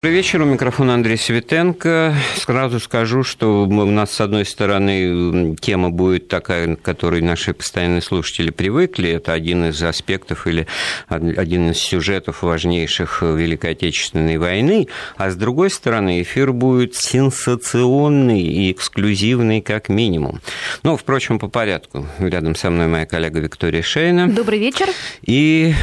Добрый вечер, у микрофона Андрей Светенко. Сразу скажу, что у нас, с одной стороны, тема будет такая, к которой наши постоянные слушатели привыкли. Это один из аспектов или один из сюжетов важнейших Великой Отечественной войны. А с другой стороны, эфир будет сенсационный и эксклюзивный как минимум. Но, впрочем, по порядку. Рядом со мной моя коллега Виктория Шейна. Добрый вечер. И,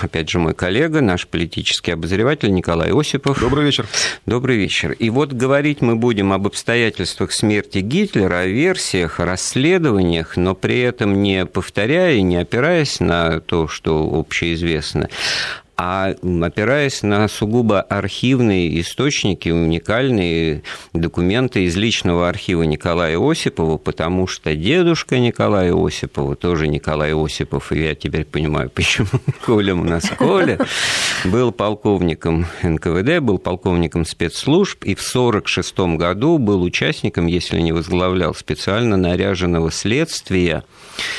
опять же, мой коллега, наш политический обозреватель Николай Осипов. Добрый Добрый вечер. Добрый вечер. И вот говорить мы будем об обстоятельствах смерти Гитлера, о версиях, о расследованиях, но при этом не повторяя, не опираясь на то, что общеизвестно, а опираясь на сугубо архивные источники, уникальные документы из личного архива Николая Осипова, потому что дедушка Николая Осипова, тоже Николай Осипов, и я теперь понимаю, почему Коля у нас Коля, был полковником НКВД, был полковником спецслужб, и в 1946 году был участником, если не возглавлял, специально наряженного следствия.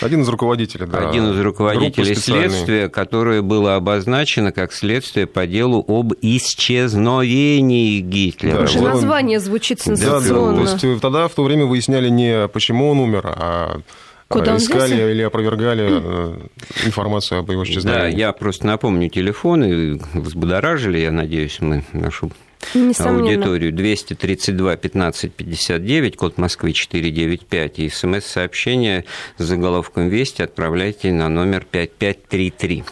Один из руководителей, да. Один из руководителей следствия, которое было обозначено рассмотрено как следствие по делу об исчезновении Гитлера. Даже вот. название звучит сенсационно. Да, да, то есть тогда в то время выясняли не почему он умер, а Куда искали или опровергали э, информацию об его исчезновении. Да, я просто напомню телефоны, взбудоражили, я надеюсь, мы нашу аудиторию 232 15 59, код Москвы 495, и смс-сообщение с заголовком «Вести» отправляйте на номер 5533.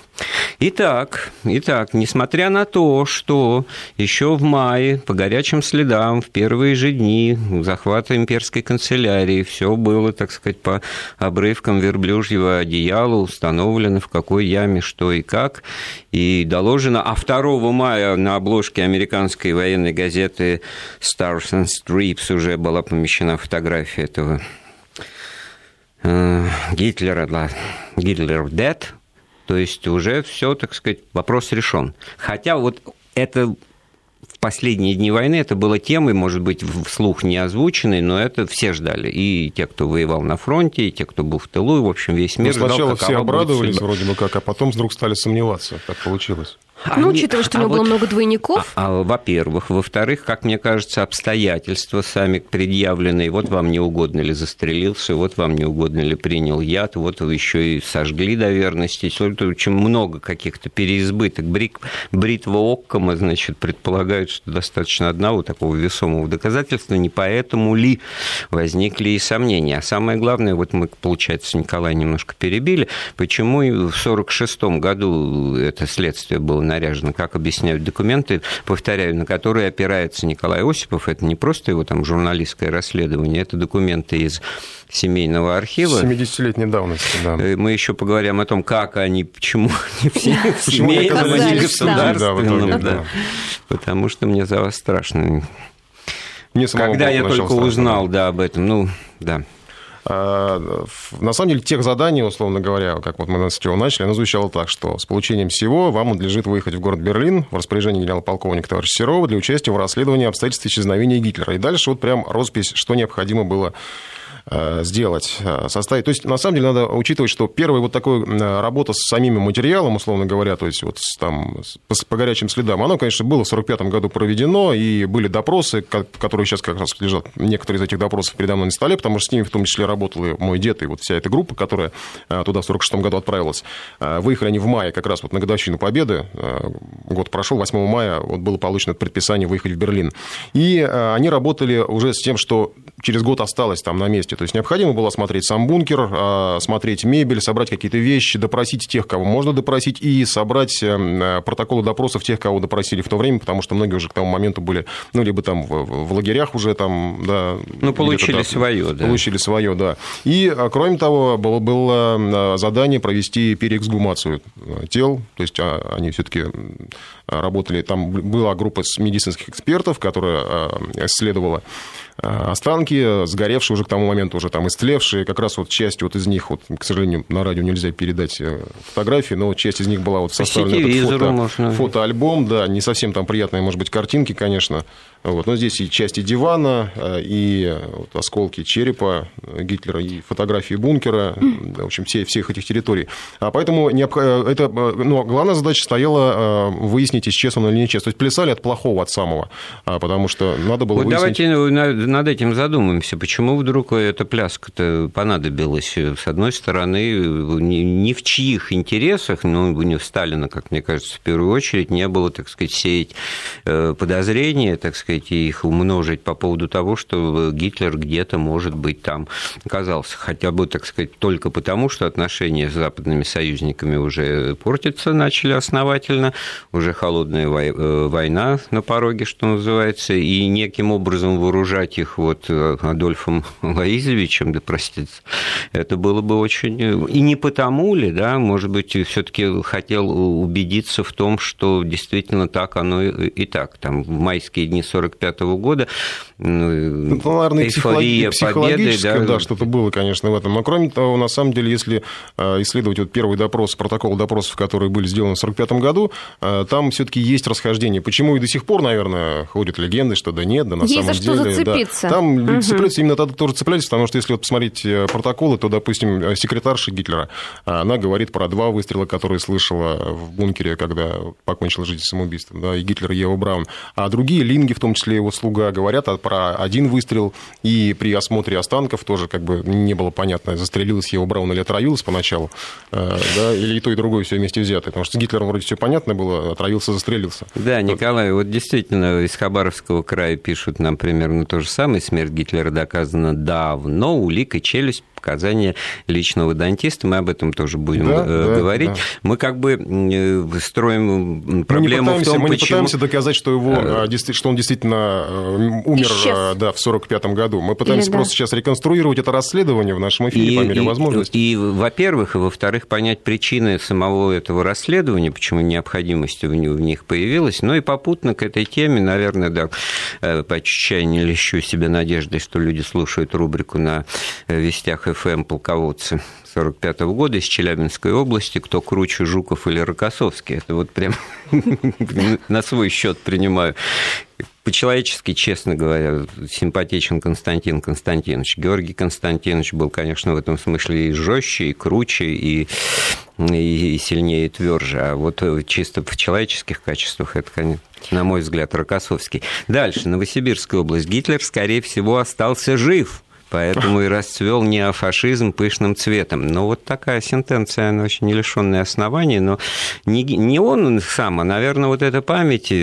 Итак, итак, несмотря на то, что еще в мае по горячим следам в первые же дни захвата имперской канцелярии все было, так сказать, по обрывкам верблюжьего одеяла установлено, в какой яме что и как, и доложено, а 2 мая на обложке американской военной газеты Stars and Strips уже была помещена фотография этого э, Гитлера, да, Гитлер dead, то есть уже все, так сказать, вопрос решен. Хотя вот это в последние дни войны это было темой, может быть, вслух не озвученной, но это все ждали. И те, кто воевал на фронте, и те, кто был в тылу, и, в общем, весь мир но сначала ждал, все обрадовались вроде бы как, а потом вдруг стали сомневаться. Так получилось. Они... Ну, учитывая, что у него а было вот, много двойников. А, а, во-первых. Во-вторых, как мне кажется, обстоятельства сами предъявленные. Вот вам не угодно ли застрелился, вот вам не угодно ли принял яд, вот вы еще и сожгли до верности. Очень много каких-то переизбыток. Брик, бритва Оккома, значит, предполагают, что достаточно одного такого весомого доказательства. Не поэтому ли возникли и сомнения. А самое главное, вот мы, получается, Николай немножко перебили, почему в 1946 году это следствие было наряжено, как объясняют документы, повторяю, на которые опирается Николай Осипов. Это не просто его там журналистское расследование, это документы из семейного архива. 70-летней давности, да. Э, мы еще поговорим о том, как они, почему они все в семейном, а не государственном. Да, Потому что мне за вас страшно. Мне Когда я только узнал да, об этом, ну, да. А, на самом деле, тех заданий, условно говоря, как вот мы с чего начали, оно звучало так, что с получением всего вам надлежит выехать в город Берлин в распоряжении генерал-полковника товарища Серова для участия в расследовании обстоятельств исчезновения Гитлера. И дальше вот прям роспись, что необходимо было сделать, э, составить. То есть, на самом деле, надо учитывать, что первая вот такая работа с самим материалом, условно говоря, то есть вот там по, по горячим следам, оно, конечно, было в 1945 году проведено, и были допросы, которые сейчас как раз лежат, некоторые из этих допросов передо мной на столе, потому что с ними в том числе работал и мой дед, и вот вся эта группа, которая э, туда в 1946 году отправилась. Выехали они в мае, как раз вот на годовщину Победы, год прошел, 8 мая вот было получено предписание выехать в Берлин. И они работали уже с тем, что через год осталось там на месте. То есть необходимо было осмотреть сам бункер, а, смотреть мебель, собрать какие-то вещи, допросить тех, кого можно допросить, и собрать э, протоколы допросов тех, кого допросили в то время, потому что многие уже к тому моменту были, ну, либо там в, в лагерях уже там, да. Ну, получили да, свое, да. Получили свое, да. И, а, кроме того, было, было задание провести переэксгумацию э, тел, то есть а, они все-таки работали, там была группа медицинских экспертов, которая исследовала Э, останки, сгоревшие уже к тому моменту, уже там истлевшие, как раз вот часть вот из них, вот, к сожалению, на радио нельзя передать э, фотографии, но часть из них была вот составлена. Этот фото, можно... фотоальбом, да, не совсем там приятные, может быть, картинки, конечно, Вот. Но здесь и части дивана, и вот осколки черепа Гитлера, и фотографии бункера, в общем, все, всех этих территорий. А поэтому это, ну, главная задача стояла выяснить, исчез он или не исчез. То есть плясали от плохого, от самого, потому что надо было вот выяснить... Давайте над этим задумаемся. Почему вдруг эта пляска-то понадобилась? С одной стороны, ни в чьих интересах, ну, не в Сталина, как мне кажется, в первую очередь, не было, так сказать, сеять э, подозрения, так сказать, и их умножить по поводу того, что Гитлер где-то, может быть, там оказался. Хотя бы, так сказать, только потому, что отношения с западными союзниками уже портятся, начали основательно, уже холодная э, война на пороге, что называется, и неким образом вооружать их вот э, Адольфом Лаизовичем, да простите, это было бы очень... И не потому ли, да, может быть, все-таки хотел убедиться в том, что действительно так оно и так. Там в майские дни 45 года ну, ну, наверное, эйфория психологическое, победы, да, да что-то было, конечно, в этом. Но кроме того, на самом деле, если э, исследовать вот первый допрос, протокол допросов, которые были сделаны в 1945 году, э, там все-таки есть расхождение. Почему и до сих пор, наверное, ходят легенды, что да нет, да на есть самом за что деле. Зацепиться. Да, там угу. цепляются именно тогда тоже цеплялись, потому что если вот посмотреть э, протоколы, то, допустим, секретарша Гитлера, она говорит про два выстрела, которые слышала в бункере, когда покончила жизнь самоубийством, да, и Гитлер, и Ева Браун. А другие линги, в том числе его слуга, говорят про один выстрел, и при осмотре останков тоже как бы не было понятно, застрелилась Ева Браун или отравилась поначалу, э, да, или и то, и другое все вместе взято. Потому что с Гитлером вроде все понятно было, отравился, застрелился. Да, Николай, вот действительно из Хабаровского края пишут нам примерно то же самое. Смерть Гитлера доказана давно, улик и челюсть показания личного дантиста. Мы об этом тоже будем да, э, говорить. Да. Мы как бы э, строим проблему мы в том, Мы почему... не пытаемся доказать, что, его, э, что он действительно умер Исчез. да, в 1945 году. Мы пытаемся Или, просто да. сейчас реконструировать это расследование в нашем эфире и, по мере и, возможности. И, во-первых, и во-вторых, понять причины самого этого расследования, почему необходимость в них появилась. Но и попутно к этой теме, наверное, да, по чуть-чуть лещу себе надеждой, что люди слушают рубрику на вестях ФМ полководцы 45 -го года из Челябинской области, кто круче Жуков или Рокоссовский. Это вот прям на свой счет принимаю. По-человечески, честно говоря, симпатичен Константин Константинович. Георгий Константинович был, конечно, в этом смысле и жестче, и круче, и, и сильнее, и тверже. А вот чисто в человеческих качествах это, конечно, на мой взгляд, Рокоссовский. Дальше, Новосибирская область. Гитлер, скорее всего, остался жив поэтому и расцвел неофашизм пышным цветом. Но вот такая сентенция, она очень не лишенная оснований, но не, не он сам, а, наверное, вот эта память,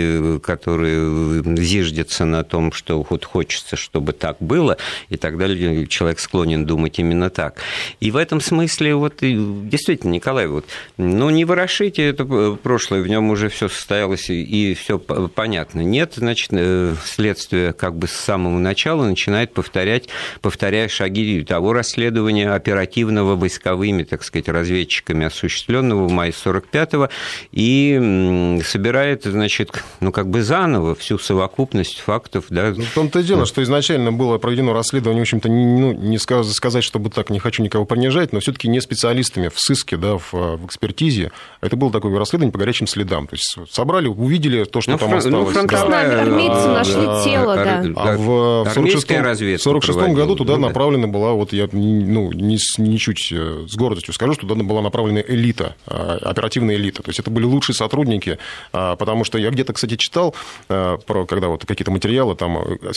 которая зиждется на том, что вот хочется, чтобы так было, и тогда человек склонен думать именно так. И в этом смысле, вот действительно, Николай, вот, ну, не ворошите это прошлое, в нем уже все состоялось и все понятно. Нет, значит, э, следствие как бы с самого начала начинает повторять, повторять повторяя шаги того расследования оперативного войсковыми, так сказать, разведчиками осуществленного в мае 45-го, и собирает, значит, ну, как бы заново всю совокупность фактов. Да. Ну, в том-то и дело, что изначально было проведено расследование, в общем-то, ну, не сказать, чтобы так, не хочу никого понижать, но все-таки не специалистами в сыске, да, в, в экспертизе. Это было такое расследование по горячим следам. То есть собрали, увидели то, что ну, там фрон, осталось. Ну, да. Армейцы да, нашли да, тело, да. А в 46 году туда туда направлена была, вот я ну, не, ничуть э, с гордостью скажу, что туда была направлена элита, а, оперативная элита. То есть это были лучшие сотрудники, а, потому что я где-то, кстати, читал, э, про, когда вот какие-то материалы, там, э,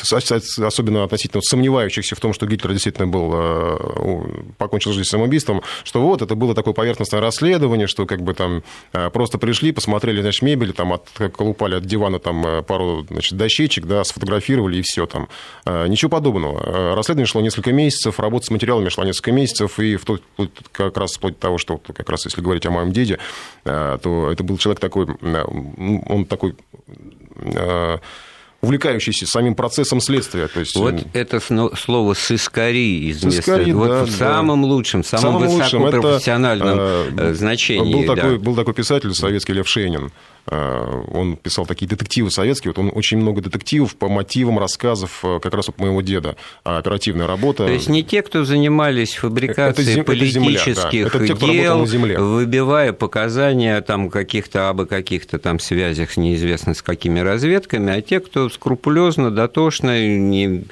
особенно относительно сомневающихся в том, что Гитлер действительно был, покончил жизнь самоубийством, что вот это было такое поверхностное расследование, что как бы там просто пришли, посмотрели, значит, мебель, там, отколупали от дивана там пару, значит, дощечек, да, сфотографировали и все там. Ничего подобного. Расследование шло несколько месяцев, работа с материалами шла несколько месяцев, и в тот, как раз вплоть до того, что как раз если говорить о моем деде, э, то это был человек такой, э, он такой э, увлекающийся самим процессом следствия. То есть... Вот это слово «сыскари» известно. Сыскари, вот да, в самом да. лучшем, самом, самом высокопрофессиональном это, значении. Был, да. такой, был такой писатель советский Лев Шейнин. Он писал такие детективы советские, вот он очень много детективов по мотивам рассказов как раз вот моего деда, оперативная работа. То есть не те, кто занимались фабрикацией это, политических это земля, да. это те, дел, на земле. выбивая показания там каких-то об каких-то там связях неизвестно с какими разведками, а те, кто скрупулезно, дотошно, не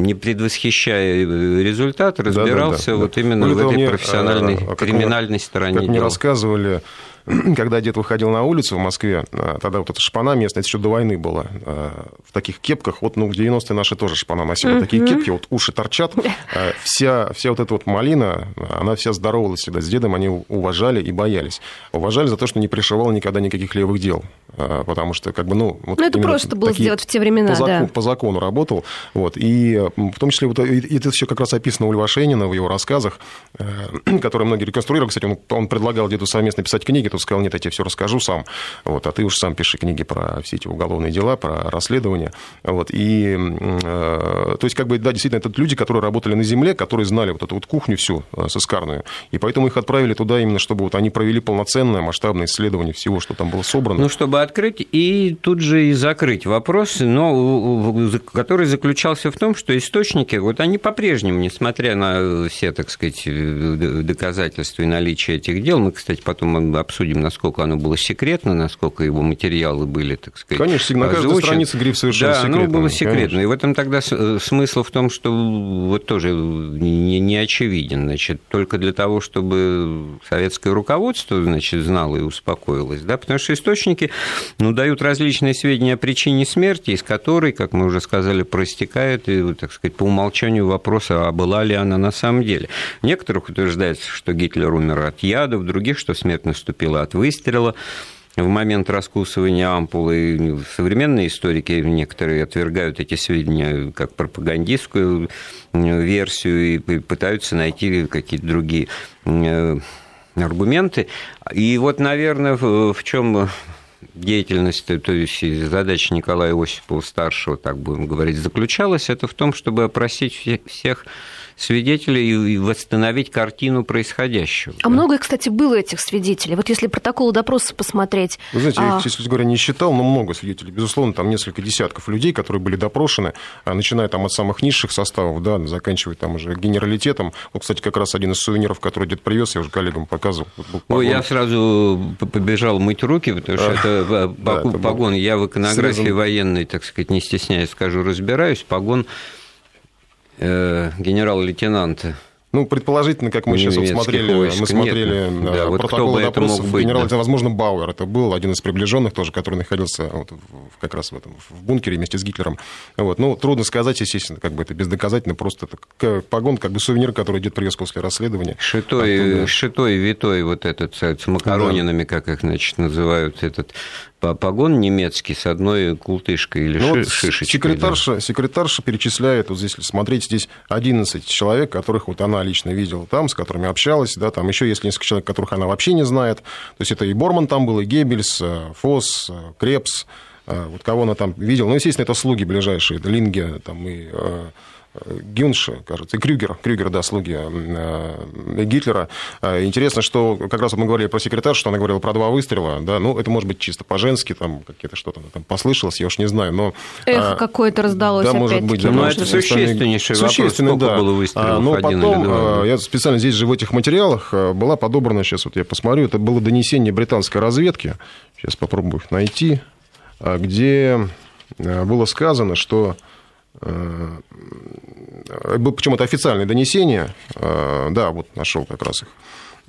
не предвосхищая результат, разбирался да, да, да, вот именно в этой профессиональной а, криминальной мне, стороне. Как дела. мне рассказывали когда дед выходил на улицу в Москве, а, тогда вот эта шпана местная, это еще до войны была, а, в таких кепках, вот, ну, в 90-е наши тоже шпана носила, такие кепки, вот уши торчат, а, вся, вся вот эта вот малина, она вся здоровалась всегда с дедом, они уважали и боялись. Уважали за то, что не пришивал никогда никаких левых дел, потому что, как бы, ну... Вот ну, это просто было сделать в те времена, по закону, да. По закону работал, вот, и в том числе вот это все как раз описано у Льва Шейнина в его рассказах, э, которые многие реконструировали, кстати, он, он предлагал деду совместно писать книги, тут сказал, нет, я тебе все расскажу сам, вот, а ты уж сам пиши книги про все эти уголовные дела, про расследования. Вот, и, э, то есть, как бы, да, действительно, это люди, которые работали на земле, которые знали вот эту вот кухню всю э, сыскарную, и поэтому их отправили туда именно, чтобы вот они провели полноценное масштабное исследование всего, что там было собрано. Ну, чтобы открыть и тут же и закрыть вопрос, но который заключался в том, что источники, вот они по-прежнему, несмотря на все, так сказать, доказательства и наличие этих дел, мы, кстати, потом обсудим, насколько насколько оно было секретно, насколько его материалы были, так сказать, Конечно, на каждой озвучен. странице гриф совершенно да, секретно. Оно было секретно. Конечно. И в этом тогда э, смысл в том, что вот тоже не, не очевиден. Значит, только для того, чтобы советское руководство, значит, знало и успокоилось, да, потому что источники, ну, дают различные сведения о причине смерти, из которой, как мы уже сказали, проистекает, и, так сказать, по умолчанию вопрос, а была ли она на самом деле. Некоторых утверждается, что Гитлер умер от яда, в других, что смерть наступила от выстрела, в момент раскусывания ампулы. Современные историки некоторые отвергают эти сведения как пропагандистскую версию и пытаются найти какие-то другие э, аргументы. И вот, наверное, в чем деятельность, то есть задача Николая Осипова-старшего, так будем говорить, заключалась, это в том, чтобы опросить всех свидетелей и восстановить картину происходящего. А да? много, кстати, было этих свидетелей. Вот если протоколы допроса посмотреть... Вы знаете, а... я, честно говоря, не считал, но много свидетелей. Безусловно, там несколько десятков людей, которые были допрошены, а, начиная там от самых низших составов, да, заканчивая там уже генералитетом. Вот, кстати, как раз один из сувениров, который дед привез, я уже коллегам показывал. Ну, я сразу побежал мыть руки, потому что это погон. Я в иконографии военной, так сказать, не стесняясь скажу, разбираюсь. Погон э, генерал-лейтенанта. Ну, предположительно, как мы сейчас вот смотрели, войск. мы смотрели Нет, да, вот протоколы допросов быть, генерал, да. возможно, Бауэр. Это был один из приближенных тоже, который находился вот в, как раз в этом в бункере вместе с Гитлером. Вот. Ну, трудно сказать, естественно, как бы это бездоказательно, просто это погон, как бы сувенир, который дед привез после расследования. Шитой, Оттуда... шитой, витой вот этот с макаронинами, да. как их, значит, называют, этот погон немецкий с одной култышкой или ну, шишечкой. Секретарша, да. секретарша перечисляет, вот здесь, если смотреть, здесь 11 человек, которых вот она лично видела там, с которыми общалась, да, там еще есть несколько человек, которых она вообще не знает. То есть это и Борман там был, и Геббельс, э, Фос, э, Крепс, э, вот кого она там видела. Ну, естественно, это слуги ближайшие, это Линге, там и Гюнш, кажется, и Крюгер, Крюгер, да, слуги э, Гитлера. Э, интересно, что как раз мы говорили про секретарь, что она говорила про два выстрела, да, ну, это может быть чисто по-женски, там какие-то что-то там послышалось, я уж не знаю, но... Эх, какое-то раздалось Да, может быть. Да, но это существеннейший Существенный, вопрос, да. было выстрелов, Но потом, я специально здесь же в этих материалах была подобрана, сейчас вот я посмотрю, это было донесение британской разведки, сейчас попробую их найти, где было сказано, что Э, официальное донесение. Э, да, вот нашел как раз их.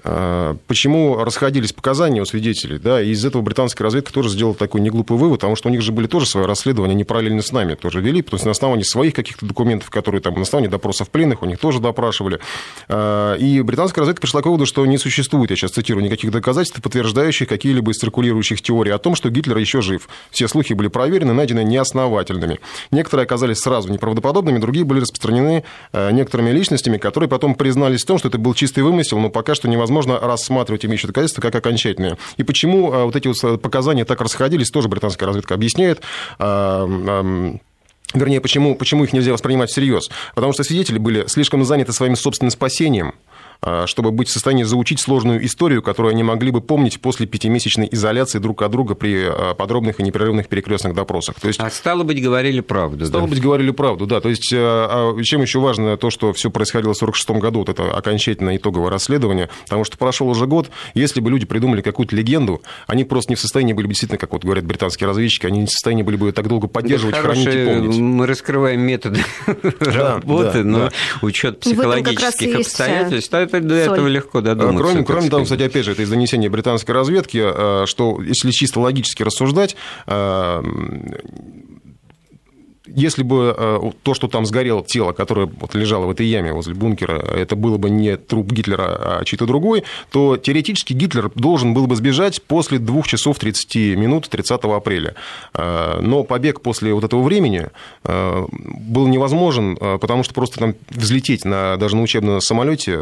А, почему расходились показания у свидетелей, да, и из этого британская разведка тоже сделала такой неглупый вывод, потому что у них же были тоже свои расследования, они параллельно с нами тоже вели, то есть на основании своих каких-то документов, которые там, на основании допросов пленных, у них тоже допрашивали. А, и британская разведка пришла к выводу, что не существует, я сейчас цитирую, никаких доказательств, подтверждающих какие-либо из циркулирующих теорий о том, что Гитлер еще жив. Все слухи были проверены, найдены неосновательными. Некоторые оказались сразу неправдоподобными, другие были распространены а, некоторыми личностями, которые потом признались в том, что это был чистый вымысел, но пока что невозможно невозможно рассматривать имеющие доказательства как окончательные. И почему а, вот эти вот показания так расходились, тоже британская разведка объясняет а, Вернее, почему, почему их нельзя воспринимать всерьез? Потому что свидетели были слишком заняты своим собственным спасением, чтобы быть в состоянии заучить сложную историю, которую они могли бы помнить после пятимесячной изоляции друг от друга при подробных и непрерывных перекрестных допросах. То есть, а стало быть, говорили правду. Стало да? быть, говорили правду, да. То есть, а чем еще важно то, что все происходило в 1946 году, вот это окончательное итоговое расследование, потому что прошел уже год, если бы люди придумали какую-то легенду, они просто не в состоянии были бы действительно, как вот говорят британские разведчики, они не в состоянии были бы ее так долго поддерживать, да хранить и помнить. Мы раскрываем методы да, работы, да, но да. учет психологических обстоятельств, это до этого легко додуматься. Кроме, кроме того, кстати, опять же, это из донесения британской разведки, э, что если чисто логически рассуждать, э, если бы э, то, что там сгорело тело, которое вот лежало в этой яме возле бункера, это было бы не труп Гитлера, а чей-то другой, то теоретически Гитлер должен был бы сбежать после 2 часов 30 минут 30 апреля. Э, но побег после вот этого времени э, был невозможен, потому что просто там взлететь на, даже на учебном самолете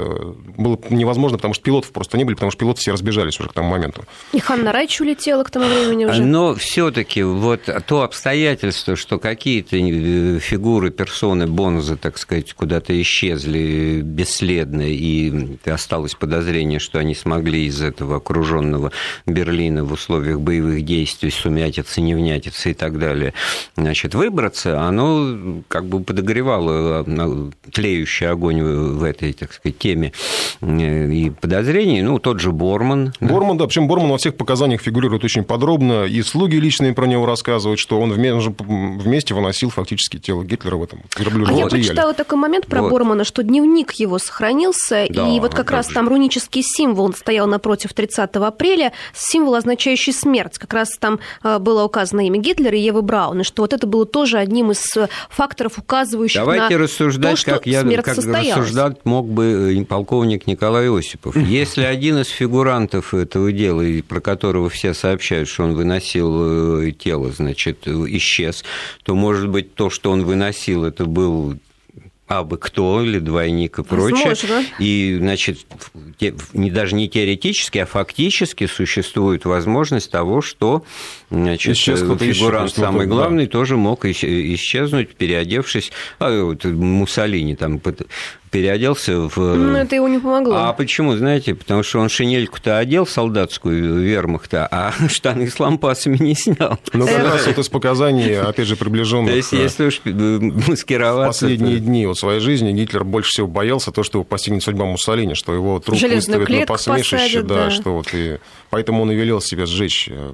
было невозможно, потому что пилотов просто не были, потому что пилоты все разбежались уже к тому моменту. И Ханна Райч улетела к тому времени уже. Но все-таки вот то обстоятельство, что какие-то Э, фигуры, персоны Бонза, так сказать, куда-то исчезли бесследно, и осталось подозрение, что они смогли из этого окруженного Берлина в условиях боевых действий, сумятицы, невнятицы и так далее, значит, выбраться, оно как бы подогревало э, тлеющий огонь в этой, так сказать, теме э, и подозрений. Ну, тот же Борман. Борман, да, причем Борман во всех показаниях фигурирует очень подробно, и слуги личные про него рассказывают, что он вместе выносил носил фактически тело Гитлера в этом верблюжьем а Я прочитала такой момент про вот. Бормана, что дневник его сохранился, да, и вот как раз же. там рунический символ он стоял напротив 30 апреля, символ, означающий смерть. Как раз там э, было указано имя Гитлера и Евы Браун, и что вот это было тоже одним из э, факторов, указывающих Давайте на рассуждать, то, что как я как состоялась. рассуждать мог бы э, полковник Николай Осипов. Если один из фигурантов этого дела, про которого все сообщают, что он выносил тело, значит, исчез, то, может быть, быть, то, что он выносил, это был абы кто или двойник и прочее. Возможно. И, значит, не, даже не теоретически, а фактически существует возможность того, что значит, фигурант самый главный да. тоже мог исчезнуть, переодевшись. А вот Муссолини там переоделся в... Ну, это его не помогло. А почему, знаете? Потому что он шинельку-то одел солдатскую вермахта, а штаны с лампасами не снял. Ну, как раз вот из показаний, опять же, приближенных... То есть, если уж э, маскироваться... Последние дни вот своей жизни Гитлер больше всего боялся то, что его постигнет судьба Муссолини, что его труп выставят на посмешище, посадят, да, да, что вот и... Поэтому он и велел себя сжечь. Э,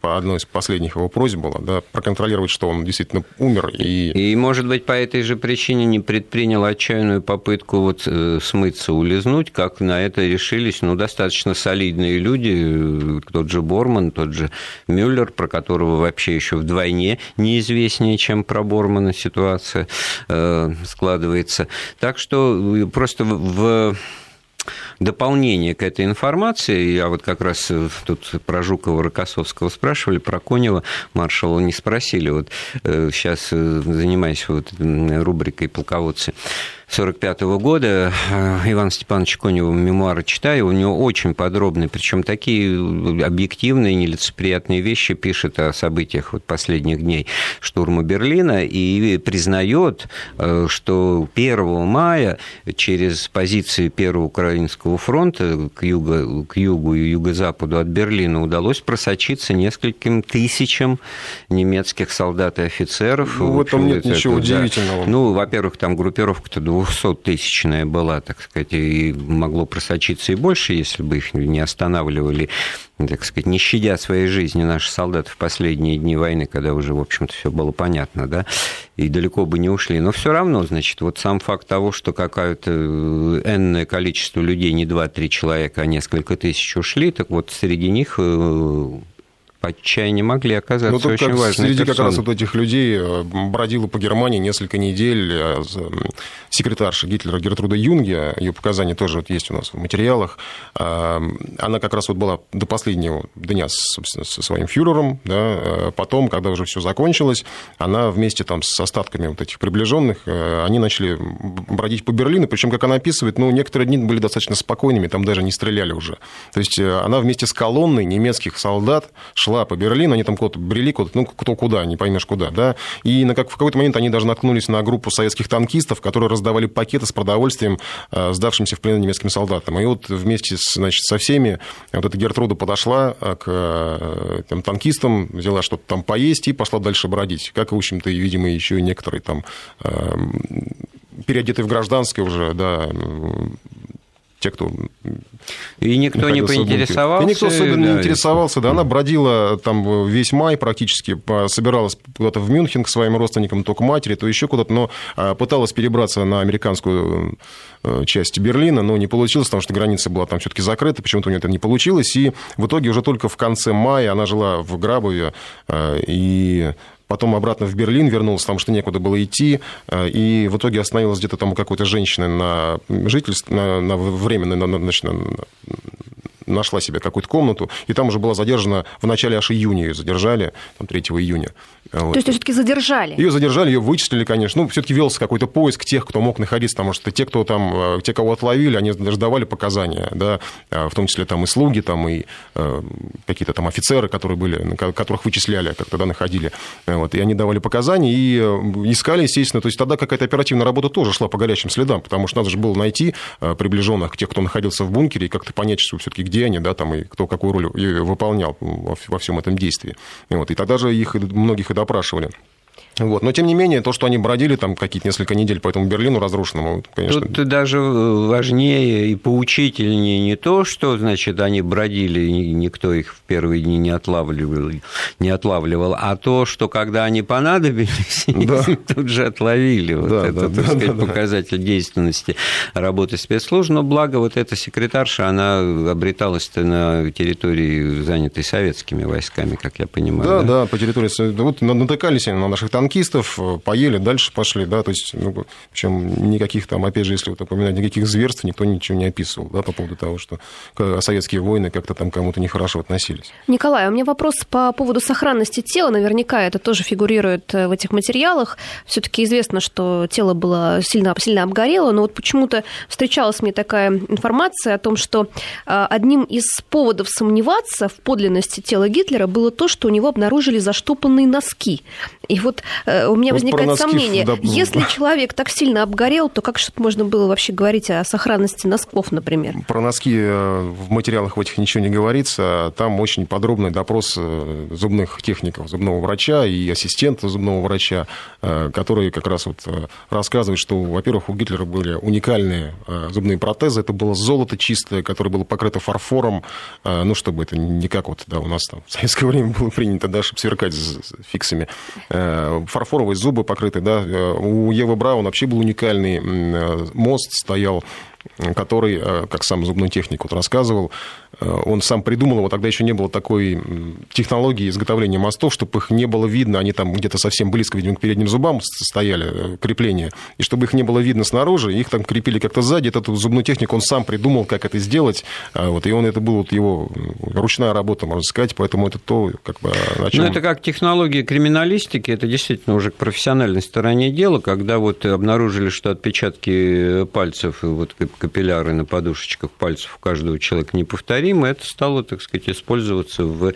по одной из последних его просьб было, да, проконтролировать, что он действительно умер. И... и, может быть, по этой же причине не предпринял отчаянную попытку вот э, смыться, улизнуть, как на это решились, ну, достаточно солидные люди, тот же Борман, тот же Мюллер, про которого вообще еще вдвойне неизвестнее, чем про Бормана ситуация э, складывается. Так что э, просто в дополнение к этой информации, я вот как раз э, тут про Жукова Рокоссовского спрашивали, про Конева маршала не спросили. Вот сейчас занимаюсь вот рубрикой «Полководцы». 1945 года. Э, Иван Степанович Конева мемуары читаю, у него очень подробные, причем такие объективные, нелицеприятные вещи пишет о событиях вот последних дней штурма Берлина и признает, э, что 1 мая через позиции Первого Украинского фронта к, юго, к югу и юго-западу от Берлина удалось просочиться нескольким тысячам немецких солдат и офицеров. Ну, в этом нет это, ничего да. удивительного. Ну, во-первых, там группировка-то 200-тысячная была, так сказать, и могло просочиться и больше, если бы их не останавливали, так сказать, не щадя своей жизни наши солдаты в последние дни войны, когда уже, в общем-то, все было понятно, да, и далеко бы не ушли. Но все равно, значит, вот сам факт того, что какое-то э, энное количество людей, не 2-3 человека, а несколько тысяч ушли, так вот среди них э, отчаянии могли оказаться ну, очень как Среди персоны. как раз вот этих людей э, бродила по Германии несколько недель э, секретарша Гитлера Гертруда Юнге, ее показания тоже вот есть у нас в материалах. А, она как раз вот была до последнего дня, собственно, со своим фюрером, да, э, потом, когда уже все закончилось, она вместе там с остатками вот этих приближенных, они начали бродить по Берлину, причем, как она описывает, ну, некоторые дни были достаточно спокойными, там даже не стреляли уже. То есть она вместе с колонной немецких солдат шла шла по Берлину, они там куда-то брели, куда ну, кто куда, не поймешь куда, да, и на как, в какой-то момент они даже наткнулись на группу советских танкистов, которые раздавали пакеты с продовольствием э, сдавшимся в плен немецким солдатам. И вот вместе с, значит, со всеми вот эта Гертруда подошла э, к э, там, танкистам, взяла что-то там поесть и пошла дальше бродить, как, в общем-то, и, видимо, еще и некоторые там переодетые в гражданское уже, да, те, кто и никто не поинтересовался. И никто особенно да, не интересовался, да, она бродила там весь май практически, собиралась куда-то в Мюнхен к своим родственникам, то к матери, то еще куда-то, но а, пыталась перебраться на американскую э, часть Берлина, но не получилось, потому что граница была там все-таки закрыта, почему-то у нее это не получилось, и в итоге уже только в конце мая она жила в Грабове, э, и потом обратно в Берлин вернулся, потому что некуда было идти, э, и в итоге остановилась где-то там у какой-то женщины на жительство, на, на временное, на, значит, на, нашла себе какую-то комнату, и там уже была задержана в начале аж июня ее задержали, там 3 июня. Вот. То есть все-таки задержали? Ее задержали, ее вычислили, конечно. Ну, все-таки велся какой-то поиск тех, кто мог находиться, потому что те, кто там, э, те, кого отловили, они даже давали показания, да, э, в том числе там и слуги, там и э, какие-то там офицеры, которые были, которых вычисляли, как тогда находили. Вот, и они давали показания и искали, естественно. То есть тогда какая-то оперативная работа тоже шла по горячим следам, потому что надо же было найти приближенных тех, кто находился в бункере, и как-то понять, что все-таки где они, да, там, и кто какую роль выполнял во всем этом действии. Вот, и тогда же их многих и допрашивали. Вот. Но, тем не менее, то, что они бродили там какие-то несколько недель по этому Берлину разрушенному, конечно... Тут даже важнее и поучительнее не то, что, значит, они бродили, и никто их в первые дни не отлавливал, не отлавливал, а то, что когда они понадобились, да. тут же отловили. Вот да, это, да, так да, сказать, да, показатель да. действенности работы спецслужб. Но благо вот эта секретарша, она обреталась на территории, занятой советскими войсками, как я понимаю. Да, да, да по территории... Вот натыкались они на наших танкистов, танкистов, э, поели, дальше пошли, да, то есть, ну, причем никаких там, опять же, если вот упоминать, никаких зверств никто ничего не описывал, да, по поводу того, что советские войны как-то там кому-то нехорошо относились. Николай, у меня вопрос по поводу сохранности тела, наверняка это тоже фигурирует э, в этих материалах, все-таки известно, что тело было сильно, сильно обгорело, но вот почему-то встречалась мне такая информация о том, что э, одним из поводов сомневаться в подлинности тела Гитлера было то, что у него обнаружили заштопанные носки. И вот у меня вот возникает сомнение, да, если человек так сильно обгорел, то как что-то можно было вообще говорить о сохранности носков, например? Про носки э, в материалах в этих ничего не говорится. Там очень подробный допрос э, зубных техников, зубного врача и ассистента зубного врача, которые как раз вот рассказывают, что, во-первых, у Гитлера были уникальные зубные протезы. Это было золото чистое, которое было покрыто фарфором, ну, чтобы это не как вот да, у нас там в советское время было принято, да, чтобы сверкать фиксами фарфоровые зубы покрыты, да. Э, у Евы Браун вообще был уникальный э, мост стоял который, э, как сам зубной техник вот рассказывал, э, он сам придумал его, тогда еще не было такой технологии изготовления мостов, чтобы их не было видно, они там где-то совсем близко, видимо, к передним зубам стояли, э, крепления, и чтобы их не было видно снаружи, их там крепили как-то сзади, этот зубной техник, он сам придумал, как это сделать, вот, и он, это был вот его ручная работа, можно сказать, поэтому это то, как бы, о чем... Ну, это как технология криминалистики, это действительно уже к профессиональной стороне дела, когда вот обнаружили, что отпечатки пальцев, вот капилляры на подушечках пальцев у каждого человека неповторимы, это стало, так сказать, использоваться в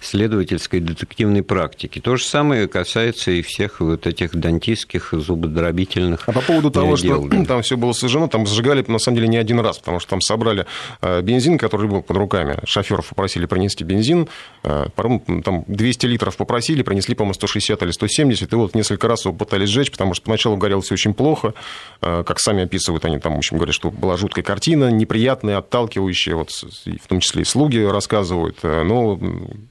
следовательской детективной практике. То же самое касается и всех вот этих дантистских зубодробительных А по поводу того, дел, что да. там все было сожжено, там сжигали, на самом деле, не один раз, потому что там собрали э, бензин, который был под руками. Шоферов попросили принести бензин. Э, там 200 литров попросили, принесли, по-моему, 160 или 170. И вот несколько раз его пытались сжечь, потому что поначалу горело все очень плохо. Э, как сами описывают, они там, в общем, говорят, что была жуткая картина, неприятная, отталкивающая, вот, в том числе и слуги рассказывают, э, но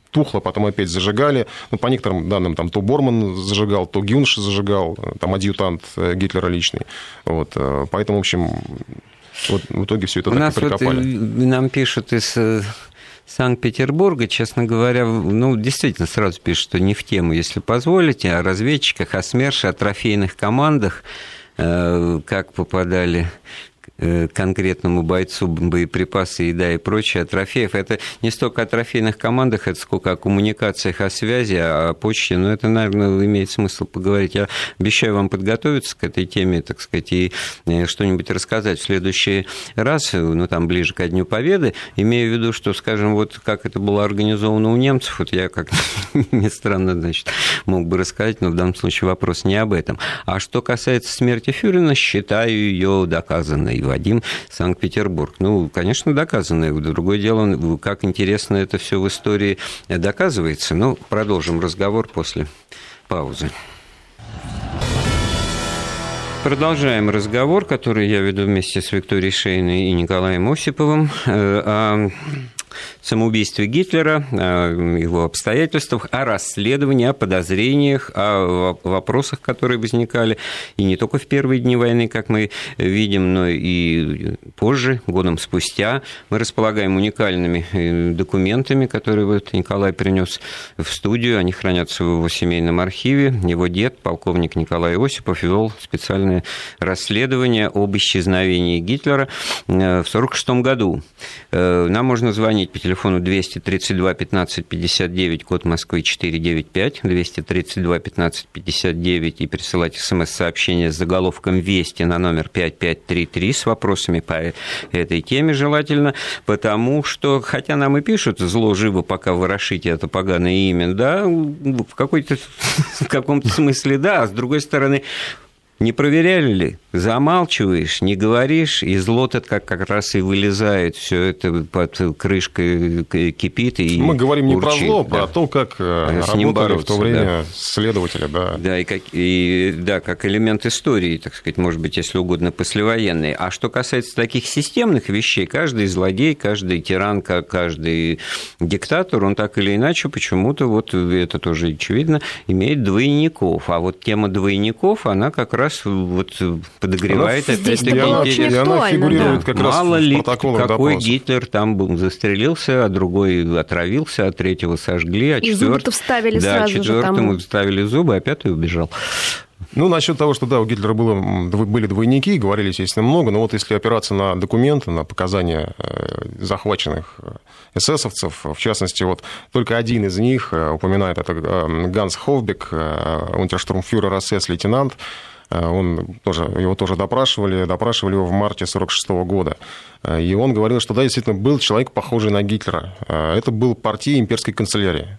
тухло, потом опять зажигали. Ну, по некоторым данным, там то Борман зажигал, то Гюнш зажигал, э, там адъютант э, Гитлера личный. Вот, поэтому, в общем, вот в итоге все это У так нас и прикопали. Вот нам пишут из Санкт-Петербурга, честно говоря, ну, действительно, сразу пишут, что не в тему, если позволите, о разведчиках, о СМЕРШе, о трофейных командах, как попадали конкретному бойцу боеприпасы, еда и прочее, а трофеев. Это не столько о трофейных командах, это сколько о коммуникациях, о связи, о почте. Но это, наверное, имеет смысл поговорить. Я обещаю вам подготовиться к этой теме, так сказать, и э, что-нибудь рассказать в следующий раз, ну, там, ближе ко Дню Победы, имея в виду, что, скажем, вот как это было организовано у немцев, вот я, как ни странно, значит, мог бы рассказать, но в данном случае вопрос не об этом. А что касается смерти Фюрина, считаю ее доказанной. Вадим, Санкт-Петербург. Ну, конечно, доказанной. Другое дело, как интересно это все в истории доказывается. Но продолжим разговор после паузы. Продолжаем разговор, который я веду вместе с Викторией Шейной и Николаем Осиповым э, о самоубийстве Гитлера, о его обстоятельствах, о расследовании, о подозрениях, о вопросах, которые возникали и не только в первые дни войны, как мы видим, но и позже, годом спустя. Мы располагаем уникальными э, документами, которые вот Николай принес в студию. Они хранятся в его семейном архиве. Его дед, полковник Николай Осипов, вел специальное расследование об исчезновении Гитлера э, в 1946 году. Э, нам можно звонить по телефону 232 15 59, код Москвы 495, 232 15 59 и присылать смс-сообщение с заголовком «Вести» на номер 5533 с вопросами по этой теме желательно, потому что, хотя нам и пишут «Зло живо, пока ворошите это поганое имя», да, в, какой-то, в каком-то смысле да, а с другой стороны, не проверяли ли? Замалчиваешь, не говоришь, и зло-то как, как раз и вылезает, все это под крышкой кипит и Мы говорим не урчит, про зло, да. а про то, как э, с ним бороться, в то время да. следователи, да. Да, и как, и, да, как элемент истории, так сказать, может быть, если угодно, послевоенной. А что касается таких системных вещей, каждый злодей, каждый тиран, каждый диктатор, он так или иначе почему-то, вот это тоже очевидно, имеет двойников. А вот тема двойников, она как раз раз вот подогревает она, опять-таки интерес. Она фигурирует да. как Мало раз ли какой допроса. Гитлер там был, застрелился, а другой отравился, а третьего сожгли, а и зубы-то вставили да, сразу четвертому вставили зубы, а пятый убежал. Ну, насчет того, что да, у Гитлера было, были двойники, говорили, естественно, много, но вот если опираться на документы, на показания э, захваченных э, эсэсовцев, в частности, вот только один из них э, упоминает, это Ганс Хофбек, унтерштурмфюрер СС, лейтенант, Э, он тоже, его тоже допрашивали, допрашивали его в марте 1946 года. Э, и он говорил, что да, действительно, был человек, похожий на Гитлера. Э, это был партия имперской канцелярии.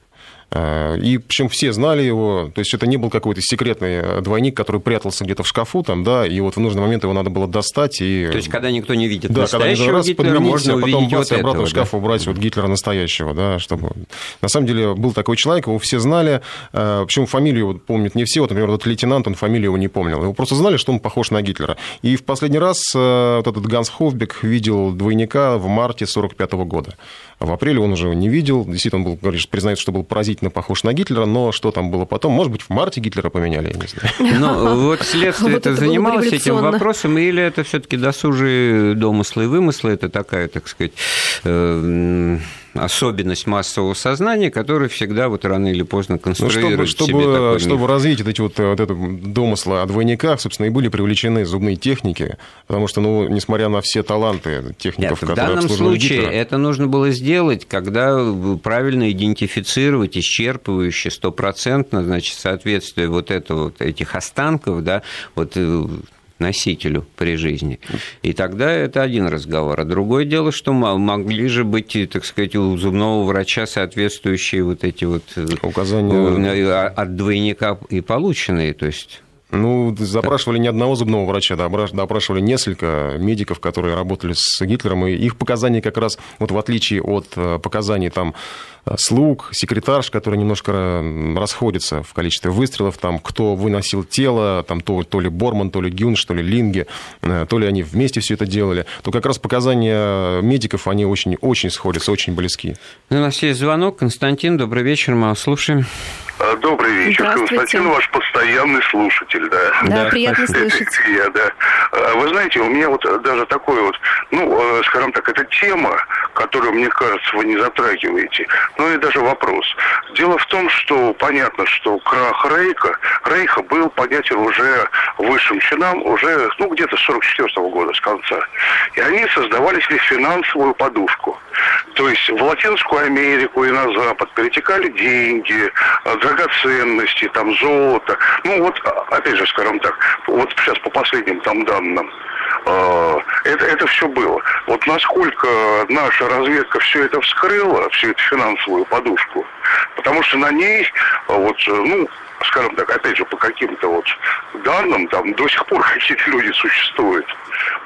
Э, и причем все знали его, то есть это не был какой-то секретный э, двойник, который прятался где-то в шкафу, там, да, и вот в нужный момент его надо было достать. И... То есть когда никто не видит да, настоящего когда раз Гитлера, можно а потом вот обратно этого, в шкаф да? убрать вот Гитлера настоящего, да, чтобы... На самом деле был такой человек, его все знали, э, причем фамилию вот, помнят не все, вот, например, этот лейтенант, он фамилию его не помнил, его просто знали, что он похож на Гитлера. И в последний раз вот этот Ганс Хофбек видел двойника в марте 1945 года. В апреле он уже не видел. Действительно, он был, говоришь, признается, что был поразительно похож на Гитлера, но что там было потом? Может быть, в марте Гитлера поменяли, я не знаю. Ну, вот следствие это занималось этим вопросом, или это все-таки досужие домыслы и вымыслы, это такая, так сказать, э, особенность массового сознания, которая всегда вот рано или поздно конструирует ну, чтобы, чтобы, себе такой Чтобы развить вот эти вот, вот это домыслы о двойниках, собственно, и были привлечены зубные техники, потому что, ну, несмотря на все таланты техников, Нет, которые в данном случае Гитлера... это нужно было сделать, когда правильно идентифицировать исчерпывающе, стопроцентно, значит, соответствие вот этого, вот этих останков, да, вот э, носителю при жизни. И тогда это один разговор. А другое дело, что могли же быть, так сказать, у зубного врача соответствующие вот эти вот э, указания э, от двойника и полученные. То есть ну, запрашивали не одного зубного врача, допрашивали несколько медиков, которые работали с Гитлером, и их показания как раз, вот в отличие от э, показаний там э, слуг, секретарш, которые немножко расходятся в количестве выстрелов, там, кто выносил тело, там, то, то ли Борман, то ли Гюн, что ли Линге, э, то ли они вместе все это делали, то как раз показания медиков, они очень, очень сходятся, очень близки. У нас есть звонок. Константин, добрый вечер, мы вас слушаем. А, добрый вечер, Константин, ваш постоянный слушатель, да. Да, приятно слышать. Я, да. А, вы знаете, у меня вот даже такой вот, ну, э, скажем так, это тема, которую, мне кажется, вы не затрагиваете. Ну и даже вопрос. Дело в том, что понятно, что крах Рейха, Рейха был понятен уже высшим чинам уже, ну, где-то с 44 -го года, с конца. И они создавали себе финансовую подушку. То есть в Латинскую Америку и на Запад перетекали деньги, э, драгоценности, там, золото. Ну, вот, опять же, скажем так, вот сейчас по последним там данным, э, это, это все было. Вот насколько наша разведка все это вскрыла, всю эту финансовую подушку, потому что на ней, э, вот, ну, скажем так, опять же, по каким-то вот данным, там до сих пор какие-то люди существуют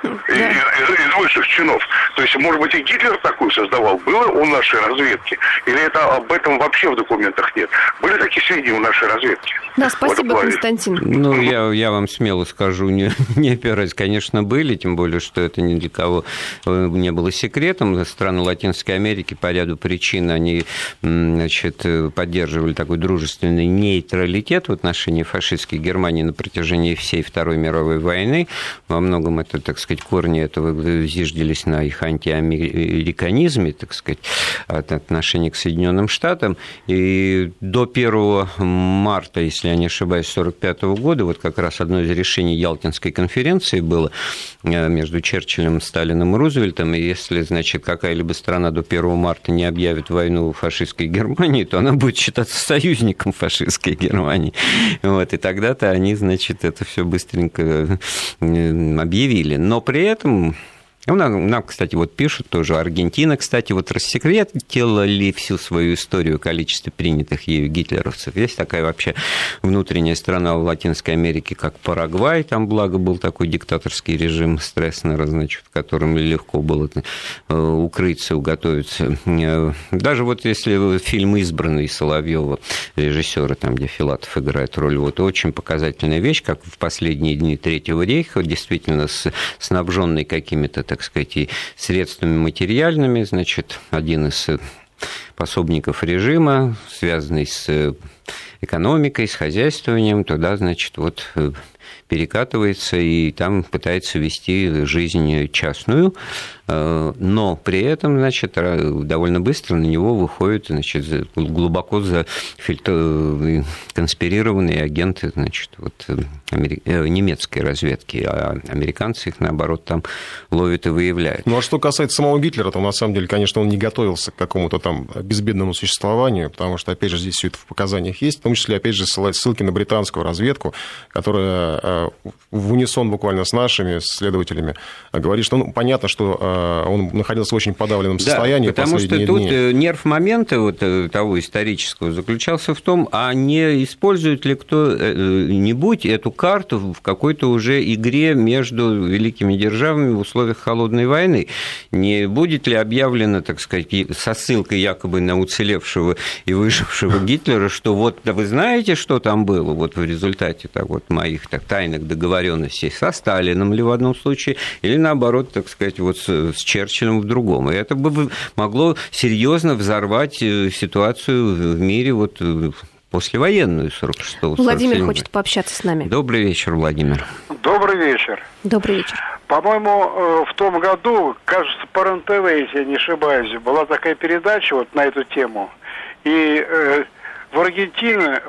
да. из, из высших чинов. То есть, может быть, и Гитлер такую создавал, было у нашей разведки? Или это об этом вообще в документах нет? Были такие сведения у нашей разведки? Да, спасибо, Константин. Ну, я, я вам смело скажу, не, не опираясь, конечно, были, тем более, что это ни для кого э, не было секретом. Страны Латинской Америки по ряду причин, они, значит, поддерживали такой дружественный нейтралитет в отношении фашистской Германии на протяжении всей Второй мировой войны. Во многом это так сказать, корни этого зиждились на их антиамериканизме, так сказать, от отношения к Соединенным Штатам. И до 1 марта, если я не ошибаюсь, 1945 года, вот как раз одно из решений Ялтинской конференции было э, между Черчиллем, Сталином и Рузвельтом, и если, значит, какая-либо страна до 1 марта не объявит войну фашистской Германии, то она будет считаться союзником фашистской Германии. Вот, и тогда-то они, значит, это все быстренько э, объявили. Но при этом ну, нам, кстати, вот пишут тоже, Аргентина, кстати, вот рассекретила ли всю свою историю количество принятых ею гитлеровцев. Есть такая вообще внутренняя страна в Латинской Америке, как Парагвай, там, благо, был такой диктаторский режим Стресснера, значит, в котором легко было э, укрыться, уготовиться. Э, даже вот если фильм «Избранный» Соловьева, режиссера, там, где Филатов играет роль, вот очень показательная вещь, как в последние дни Третьего рейха, действительно снабженный какими-то так сказать, и средствами материальными. Значит, один из э, пособников режима, связанный с э, экономикой, с хозяйствованием, туда, значит, вот э, перекатывается и там пытается вести жизнь частную, но при этом, значит, довольно быстро на него выходят, значит, глубоко зафильтр... конспирированные агенты, значит, вот, амери... Э, немецкой разведки, а американцы их, наоборот, там ловят и выявляют. Ну, а что касается самого Гитлера, то, на самом деле, конечно, он не готовился к какому-то там безбедному существованию, потому что, опять же, здесь все это в показаниях есть, в том числе, опять же, ссылки на британскую разведку, которая э, в унисон буквально с нашими следователями говорит, что ну, понятно, что э, он находился в очень подавленном состоянии. Да, потому что тут дни. Э, нерв момента вот э, того исторического заключался в том, а не использует ли кто-нибудь эту карту в какой-то уже игре между великими державами в условиях холодной войны. Не будет ли объявлено, так сказать, со ссылкой якобы на уцелевшего и выжившего Гитлера, что вот да вы знаете, что там было вот в результате так вот моих так, тайных договоренностей со Сталином ли в одном случае, или наоборот, так сказать, вот с, с Черчиллем в другом. И это бы могло серьезно взорвать э, ситуацию в мире вот э, послевоенную 46-го. Владимир хочет пообщаться с нами. Добрый вечер, Владимир. Добрый вечер. Добрый вечер. По-моему, э, в том году, кажется, по РНТВ, если я не ошибаюсь, была такая передача вот на эту тему. И э, в Аргентине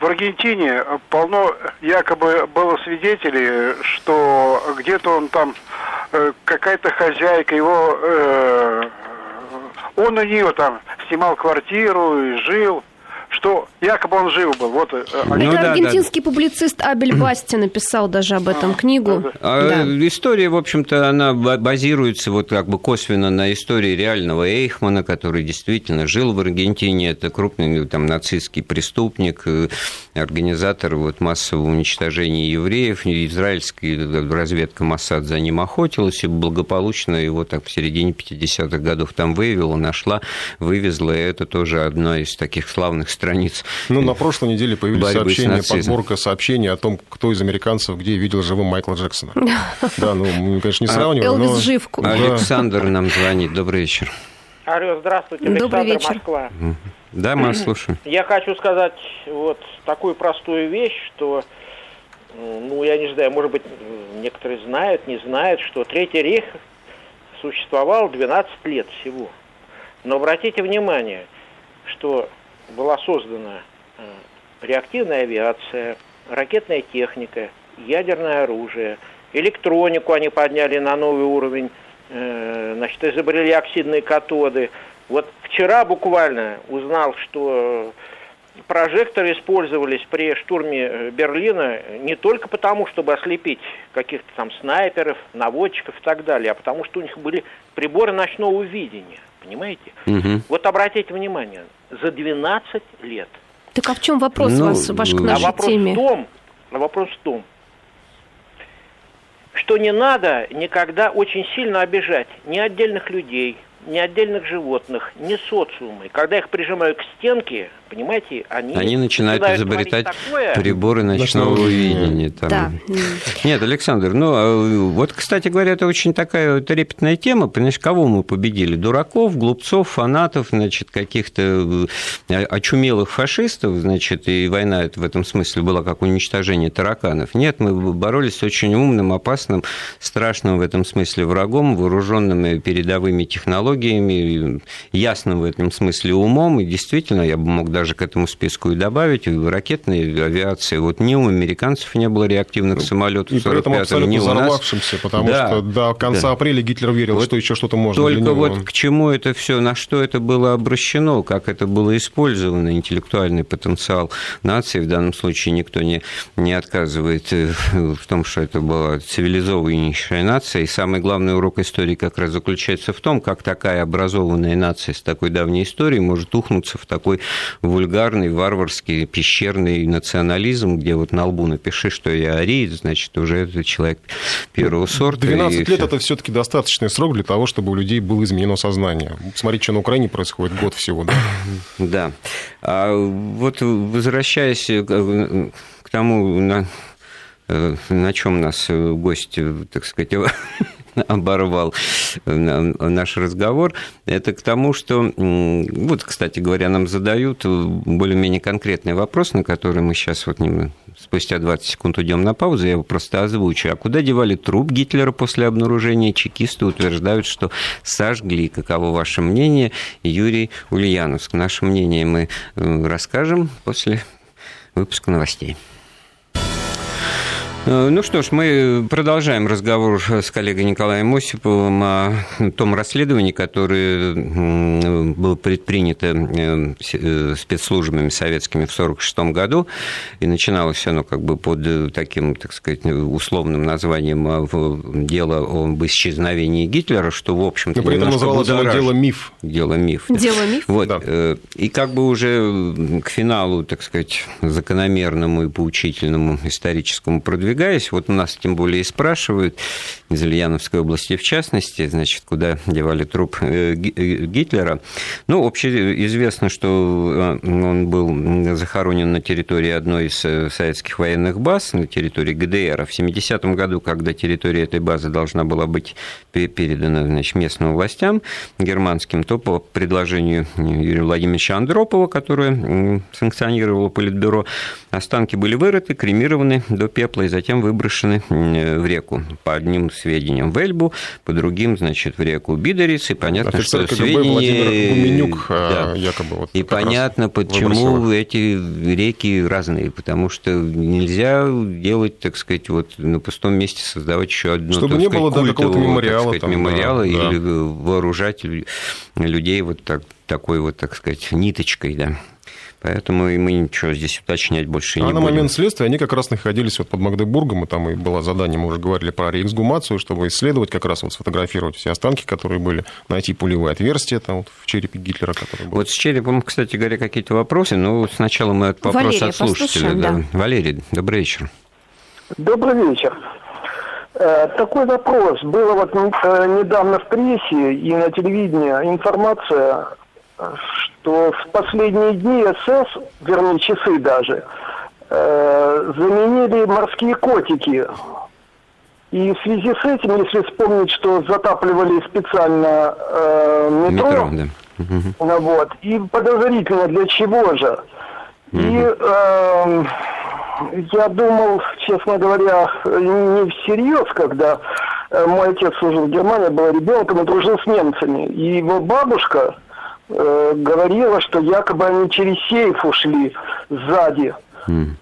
в Аргентине полно якобы было свидетелей, что где-то он там э, какая-то хозяйка его э, он у нее там снимал квартиру и жил что якобы он жив был. Вот, э, ну, Это да, аргентинский да. публицист Абель Басти написал даже об этом а, книгу. Да, да. А, история, в общем-то, она базируется вот как бы косвенно на истории реального Эйхмана, который действительно жил в Аргентине. Это крупный там, нацистский преступник, э, организатор вот, массового уничтожения евреев. Израильская разведка Моссад за ним охотилась и благополучно его так в середине 50-х годов там выявила, нашла, вывезла. И это тоже одна из таких славных страниц. Ну, на прошлой неделе появились сообщения, подборка сообщений о том, кто из американцев где видел живым Майкла Джексона. Да, ну, мы, конечно, не сравниваем, Элвис живку. Александр нам звонит. Добрый вечер. Алло, здравствуйте, Александр Добрый вечер. Москва. Да, мы слушаем. Я хочу сказать вот такую простую вещь, что, ну, я не знаю, может быть, некоторые знают, не знают, что Третий рейх существовал 12 лет всего. Но обратите внимание – что была создана э, реактивная авиация, ракетная техника, ядерное оружие, электронику они подняли на новый уровень, э, значит, изобрели оксидные катоды. Вот вчера буквально узнал, что прожекторы использовались при штурме э, Берлина не только потому, чтобы ослепить каких-то там снайперов, наводчиков и так далее, а потому что у них были приборы ночного видения. Понимаете? Угу. Вот обратите внимание, за 12 лет. Так а в чем вопрос ну, вас, ваш к нашей а вопрос теме? В том, а вопрос в том, что не надо никогда очень сильно обижать ни отдельных людей, ни отдельных животных, ни социумы. Когда их прижимают к стенке, понимаете, они... Они начинают изобретать такое... приборы ночного, ночного видения. Там. Да. Нет, Александр, ну, а, вот, кстати говоря, это очень такая трепетная тема. Понимаешь, кого мы победили? Дураков, глупцов, фанатов, значит, каких-то э, очумелых фашистов, значит, и война в этом смысле была как уничтожение тараканов. Нет, мы боролись с очень умным, опасным, страшным в этом смысле врагом, вооруженными передовыми технологиями, ясным в этом смысле умом, и действительно, я бы мог даже к этому списку и добавить, ракетной авиации. Вот ни у американцев не было реактивных самолетов и этом абсолютно ни взорвавшимся, потому да, что до конца да. апреля Гитлер верил, вот что еще что-то можно Только вот к чему это все, на что это было обращено, как это было использовано, интеллектуальный потенциал нации, в данном случае никто не, не отказывает э, в том, что это была цивилизованнейшая нация, и самый главный урок истории как раз заключается в том, как такая образованная нация с такой давней историей может ухнуться в такой вульгарный, варварский, пещерный национализм, где вот на лбу напиши, что я ариец, значит, уже это человек первого сорта. 12 лет – это все таки достаточный срок для того, чтобы у людей было изменено сознание. Смотрите, что на Украине происходит, год всего, да? Да. А вот возвращаясь к тому, на, э, на чем нас гость, так сказать, оборвал э, наш разговор, это к тому, что, вот, кстати говоря, нам задают более-менее конкретный вопрос, на который мы сейчас вот спустя 20 секунд уйдем на паузу, я его просто озвучу. А куда девали труп Гитлера после обнаружения? Чекисты утверждают, что сожгли. Каково ваше мнение? Юрий Ульяновск. Наше мнение мы э, расскажем после выпуска новостей. Э, ну что ж, мы продолжаем разговор с коллегой Николаем Осиповым о том расследовании, которое было предпринято э, э, спецслужбами советскими в 1946 году, и начиналось оно как бы под таким, так сказать, условным названием «Дело об исчезновении Гитлера», что, в общем-то, Но при этом называлось оно «Дело миф». «Дело миф». «Дело миф». Вот. Да. И как бы уже к финалу, так сказать, закономерному и поучительному историческому продвижению продвигаясь, вот у нас тем более и спрашивают, из Ульяновской области в частности, значит, куда девали труп э, э, Гитлера. Ну, общеизвестно, что э, он был захоронен на территории одной из советских военных баз, на территории ГДР. В 70-м году, когда территория этой базы должна была быть передана значит, местным властям германским, то по предложению Юрия Владимировича Андропова, которое санкционировало Политбюро, останки были вырыты, кремированы до пепла и затем выброшены в реку. По одним сведениям в Эльбу, по другим, значит, в реку Бидориц. И понятно, Офицер что КГБ сведения... Гуменюк, да. якобы вот И понятно, почему выбросил. эти реки разные. Потому что нельзя делать, так сказать, вот на пустом месте создавать еще одну, Чтобы так не сказать, было да, какого-то мемориала, так сказать, там, мемориала да, или да. вооружать людей вот так, такой вот, так сказать, ниточкой, да. Поэтому и мы ничего здесь уточнять больше а не на будем. на момент следствия они как раз находились вот под Магдебургом, и там и было задание, мы уже говорили про реэксгумацию, чтобы исследовать, как раз вот сфотографировать все останки, которые были, найти пулевые отверстия там вот в черепе Гитлера, который был. Вот с черепом, кстати говоря, какие-то вопросы, но сначала мы от вопроса Валерия, от слушателя. Да. Да. Валерий, добрый вечер. Добрый вечер. Э, такой вопрос. Было вот э, недавно в прессе и на телевидении информация что в последние дни СС, вернее часы даже, э, заменили морские котики. И в связи с этим, если вспомнить, что затапливали специально э, метро, метро да. ну, вот, и подозрительно для чего же. И э, я думал, честно говоря, не всерьез, когда э, мой отец служил в Германии, был ребенком и дружил с немцами. И его бабушка э, говорила, что якобы они через сейф ушли сзади.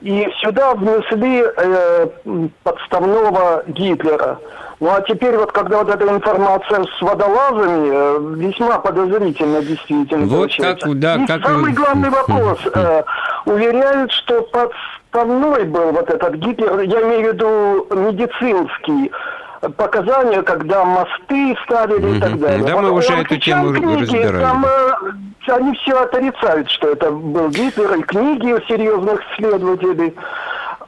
И сюда внесли э, подставного Гитлера. Ну а теперь вот, когда вот эта информация с водолазами, э, весьма подозрительно действительно вот получается. Как, да, И как... самый главный вопрос. Э, уверяют, что подставной был вот этот Гитлер, я имею в виду медицинский, показания, когда мосты ставили и так далее. Да, вот, мы уже эту тему книги, разбирали. Там, э, они все отрицают, что это был Гитлер, и книги серьезных исследователей.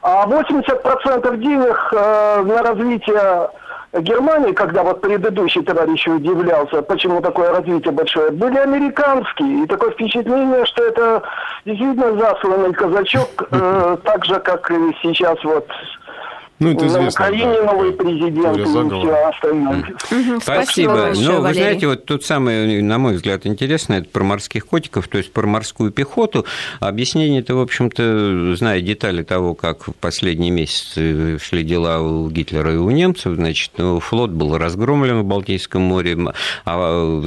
А 80% денег э, на развитие Германии, когда вот предыдущий товарищ удивлялся, почему такое развитие большое, были американские. И такое впечатление, что это действительно засланный казачок, э, так же, как и сейчас вот ну, это известно, На Украине да, новый президент и все остальное. Спасибо. Спасибо. Ну, вы знаете, вот тут самое, на мой взгляд, интересное, это про морских котиков, то есть про морскую пехоту. Объяснение это, в общем-то, зная детали того, как в последние месяцы шли дела у Гитлера и у немцев, значит, ну, флот был разгромлен в Балтийском море, а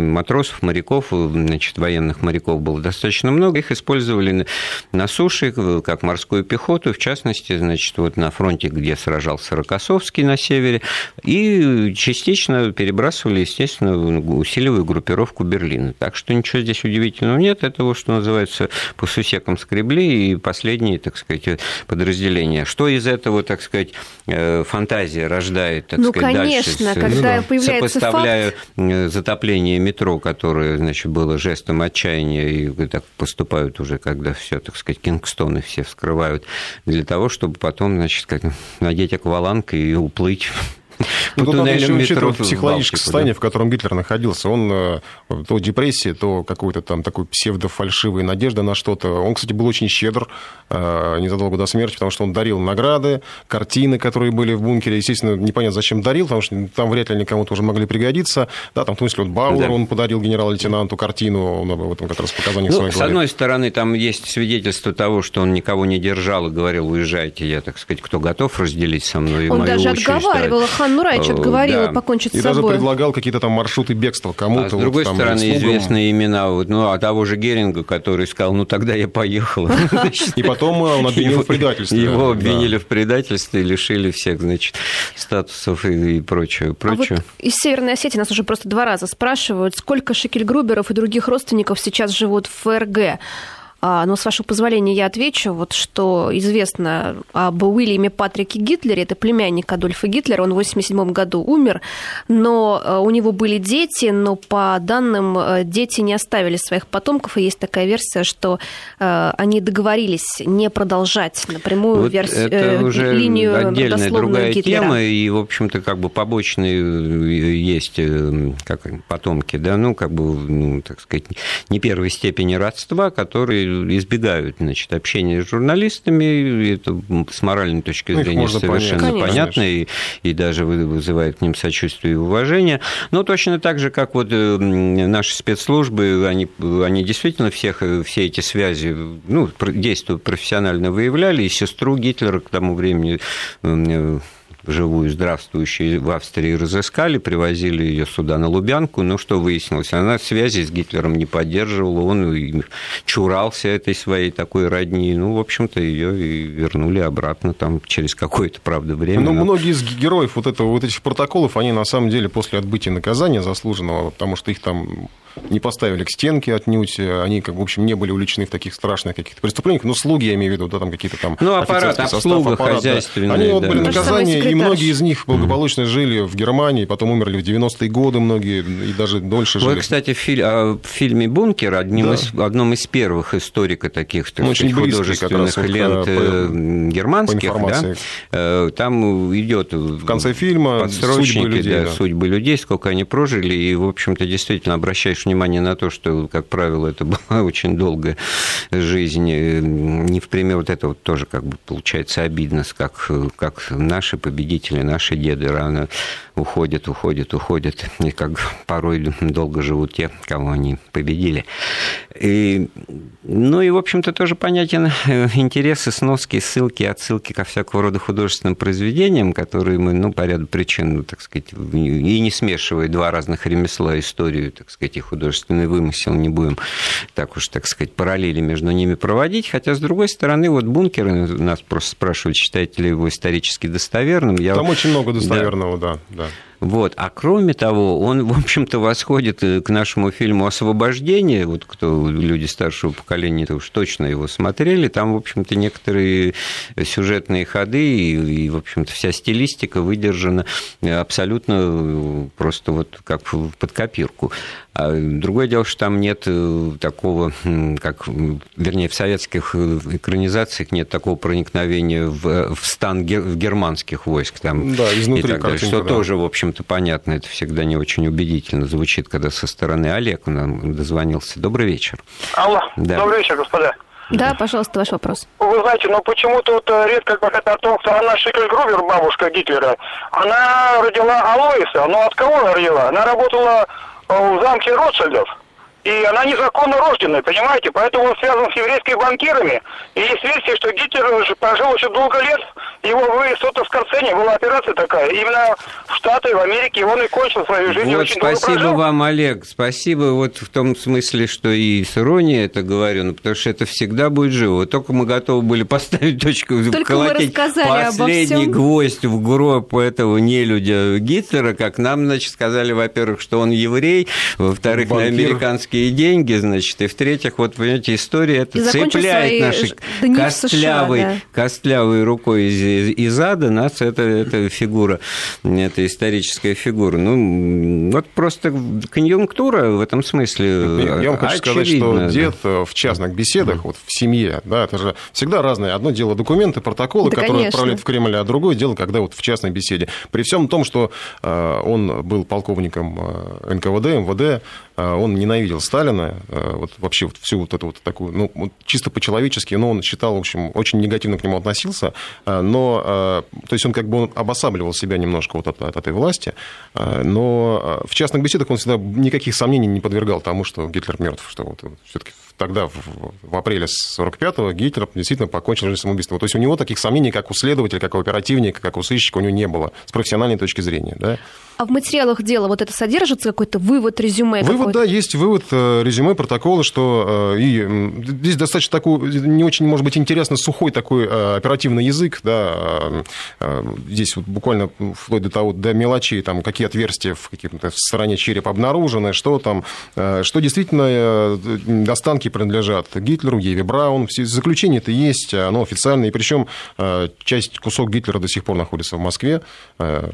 матросов, моряков, значит, военных моряков было достаточно много, их использовали на суше, как морскую пехоту, в частности, значит, вот на фронте, где сражался Рокоссовский на севере, и частично перебрасывали, естественно, усиливая группировку Берлина. Так что ничего здесь удивительного нет. Это вот, что называется, по сусекам скребли и последние, так сказать, подразделения. Что из этого, так сказать, э, фантазия рождает, так ну, сказать, конечно, дальше, когда ну, появляется сопоставляя факт... Э, затопление метро, которое, значит, было жестом отчаяния, и так поступают уже, когда все, так сказать, кингстоны все вскрывают, для того, чтобы потом, значит, как надеть акваланг и уплыть ну, тут надо еще учитывать психологическое состояние, в котором Гитлер находился. Он э, то депрессия, то какой-то там такой псевдофальшивая надежда на что-то. Он, кстати, был очень щедр э, незадолго до смерти, потому что он дарил награды, картины, которые были в бункере. Естественно, непонятно, зачем дарил, потому что там вряд ли они кому-то уже могли пригодиться. Да, там, в том числе, вот Бауэр, да. он подарил генерал-лейтенанту картину, он об этом как раз показаниях ну, своих С одной стороны, там есть свидетельство того, что он никого не держал и говорил, уезжайте, я, так сказать, кто готов разделить со мной Он мою даже отговаривал да. Хан Нурайч отговорила да. покончить и с собой. И даже предлагал какие-то там маршруты бегства кому-то. А с другой вот, стороны, слугам. известные имена, вот, ну, а того же Геринга, который сказал, ну, тогда я поехал. И потом он обвинил в предательстве. Его обвинили в предательстве, лишили всех, значит, статусов и прочее. прочее. А из Северной Осетии нас уже просто два раза спрашивают, сколько Шекельгруберов и других родственников сейчас живут в ФРГ. А, но, с вашего позволения, я отвечу, вот что известно об Уильяме Патрике Гитлере, это племянник Адольфа Гитлера, он в 1987 году умер, но э, у него были дети, но по данным э, дети не оставили своих потомков, и есть такая версия, что э, они договорились не продолжать напрямую вот версию, это уже линию отдельная другая Гитлера. тема, и, в общем-то, как бы побочные есть как потомки, да, ну, как бы, ну, так сказать, не первой степени родства, которые избегают значит, общения с журналистами. Это с моральной точки ну, зрения совершенно понять. понятно и, и даже вызывает к ним сочувствие и уважение. Но точно так же, как вот э, наши спецслужбы, они, они действительно всех, все эти связи, ну, действия профессионально выявляли, и сестру Гитлера к тому времени э, живую, здравствующую в Австрии разыскали, привозили ее сюда на Лубянку. Ну, что выяснилось? Она связи с Гитлером не поддерживала, он чурался этой своей такой родни. Ну, в общем-то, ее и вернули обратно там через какое-то, правда, время. Ну, многие из героев вот, этого, вот этих протоколов, они на самом деле после отбытия наказания заслуженного, потому что их там не поставили к стенке отнюдь, они, как, в общем, не были увлечены в таких страшных каких-то преступлениях, ну, слуги, я имею в виду, да, там какие-то там... Ну, аппарат, обслуга, состав, аппарат, хозяйственный, да. Они вот были наказания, и многие из них благополучно жили в Германии, потом умерли в 90-е годы многие, и даже дольше жили. Вы, кстати, в, филь... а, в фильме «Бункер», одним да. из, одном из первых историка таких, так ну, сказать, художественных лент э, по, германских, по да, э, там идет в конце фильма судьбы людей, да, да. судьбы людей, сколько они прожили, и, в общем-то, действительно обращаешь внимание на то, что, как правило, это была очень долгая жизнь. Не в пример вот это вот тоже как бы получается обидно, как, как наши победители, наши деды рано уходят, уходят, уходят, и как порой долго живут те, кого они победили. И, ну и, в общем-то, тоже понятен э, интересы, сноски, ссылки, отсылки ко всякого рода художественным произведениям, которые мы, ну, по ряду причин, ну, так сказать, и не смешивая два разных ремесла, историю, так сказать, и художественный вымысел, не будем так уж, так сказать, параллели между ними проводить. Хотя, с другой стороны, вот бункер, нас просто спрашивают, считаете ли его исторически достоверным. Я... Там очень много достоверного, да. да. да. Вот. А кроме того, он, в общем-то, восходит э, к нашему фильму «Освобождение». Вот кто люди старшего поколения -то уж точно его смотрели. Там, в общем-то, некоторые сюжетные ходы и, и в общем-то, вся стилистика выдержана абсолютно э, просто вот как под копирку. А другое дело, что там нет э, такого, как, вернее, в советских экранизациях нет такого проникновения в, в стан в германских войск. Там, да, изнутри и так далее, что да. тоже, в общем-то, понятно, это всегда не очень убедительно звучит, когда со стороны Олег нам дозвонился. Добрый вечер. Алло, да. добрый вечер, господа. Да, пожалуйста, ваш вопрос. Вы знаете, ну почему-то вот э, редко говорят о том, что она Шикельгрувер, бабушка Гитлера, она родила Алоиса. Но от кого она родила? Она работала в замке Ротшильдов. И она незаконно рожденная, понимаете? Поэтому он связан с еврейскими банкирами. И есть версия, что Гитлер уже прожил очень долго лет. Его в Сотовскорцене была операция такая. Именно в Штаты, в Америке он и кончил свою жизнь. Вот, спасибо вам, Олег. Спасибо вот в том смысле, что и с иронией это говорю, ну, потому что это всегда будет живо. Только мы готовы были поставить точку, Только вколотить последний гвоздь в гроб этого нелюдя Гитлера, как нам, значит, сказали, во-первых, что он еврей, во-вторых, на американский американские деньги, значит, и в-третьих, вот, понимаете, история это цепляет нашей костлявой, США, да. костлявой рукой из, из ада нас это, это фигура, это историческая фигура. Ну, вот просто конъюнктура в этом смысле Я вам хочу сказать, что дед в частных беседах, вот в семье, да, это же всегда разное. Одно дело документы, протоколы, да, которые конечно. отправляют в Кремль, а другое дело, когда вот в частной беседе. При всем том, что э, он был полковником э, НКВД, МВД, он ненавидел Сталина, э, вот вообще вот всю вот эту вот такую, ну, вот чисто по-человечески, но он считал, в общем, очень негативно к нему относился, э, но, то есть он как бы он обосабливал себя немножко вот от, от этой власти, но в частных беседах он всегда никаких сомнений не подвергал тому, что Гитлер мертв, что вот все-таки тогда, в, в апреле 45-го, Гитлер действительно покончил жизнь самоубийством. То есть у него таких сомнений, как у следователя, как у оперативника, как у сыщика, у него не было с профессиональной точки зрения. Да? А в материалах дела вот это содержится какой-то вывод, резюме? Вывод, да, есть вывод, э, резюме, протокола, что э, и здесь достаточно такой, не очень, может быть, интересно, сухой такой э, оперативный язык, да, здесь вот буквально вплоть до того, до мелочей, там, какие отверстия в какой-то стороне черепа обнаружены, что там, что действительно останки принадлежат Гитлеру, Еве Браун, все заключение это есть, оно официальное, и причем часть, кусок Гитлера до сих пор находится в Москве.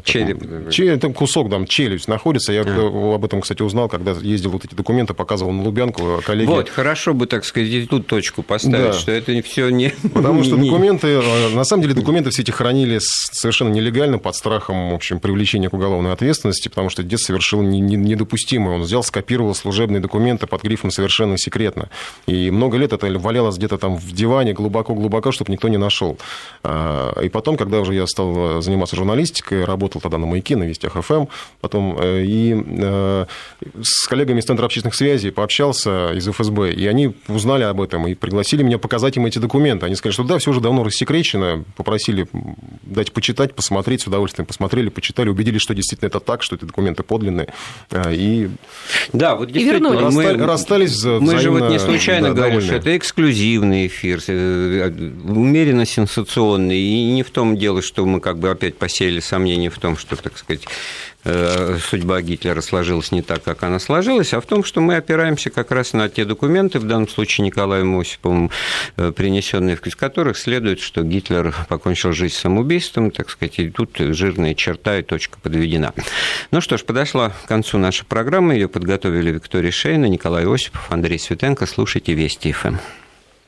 Череп. Череп, кусок, там, челюсть находится. Я а. об этом, кстати, узнал, когда ездил вот эти документы, показывал на Лубянку коллеги. Вот, хорошо бы, так сказать, и тут точку поставить, да. что это все не... Потому что документы, э, на самом деле, документы все эти хранили совершенно нелегально, под страхом, в общем, привлечения к уголовной ответственности, потому что дед совершил недопустимое. Он взял, скопировал служебные документы под грифом «совершенно секретно». И много лет это валялось где-то там в диване глубоко-глубоко, чтобы никто не нашел. А, и потом, когда уже я стал заниматься журналистикой, работал тогда на «Маяке», на Вестях ФМ, потом э, и э, с коллегами из Центра общественных связей пообщался из ФСБ, и они узнали об этом и пригласили меня показать им эти документы. Они сказали, что да, все уже давно рассекречено, попросили дать почитать, посмотреть, с удовольствием посмотрели, почитали, убедились, что действительно это так, что эти документы подлинные. Э, и да, вот и мы, расстались Мы же вот не случайно да, довольны. что это эксклюзивный эфир, умеренно сенсационный, и не в том дело, что мы как бы опять посеяли сомнения в том, что, так сказать, Э, судьба Гитлера сложилась не так, как она сложилась, а в том, что мы опираемся как раз на те документы, в данном случае Николаем Осиповым, э, принесенные из которых следует, что Гитлер покончил жизнь самоубийством, так сказать, и тут жирная черта и точка подведена. Ну что ж, подошла к концу наша программа, ее подготовили Виктория Шейна, Николай Осипов, Андрей Светенко. Слушайте Вести ФМ.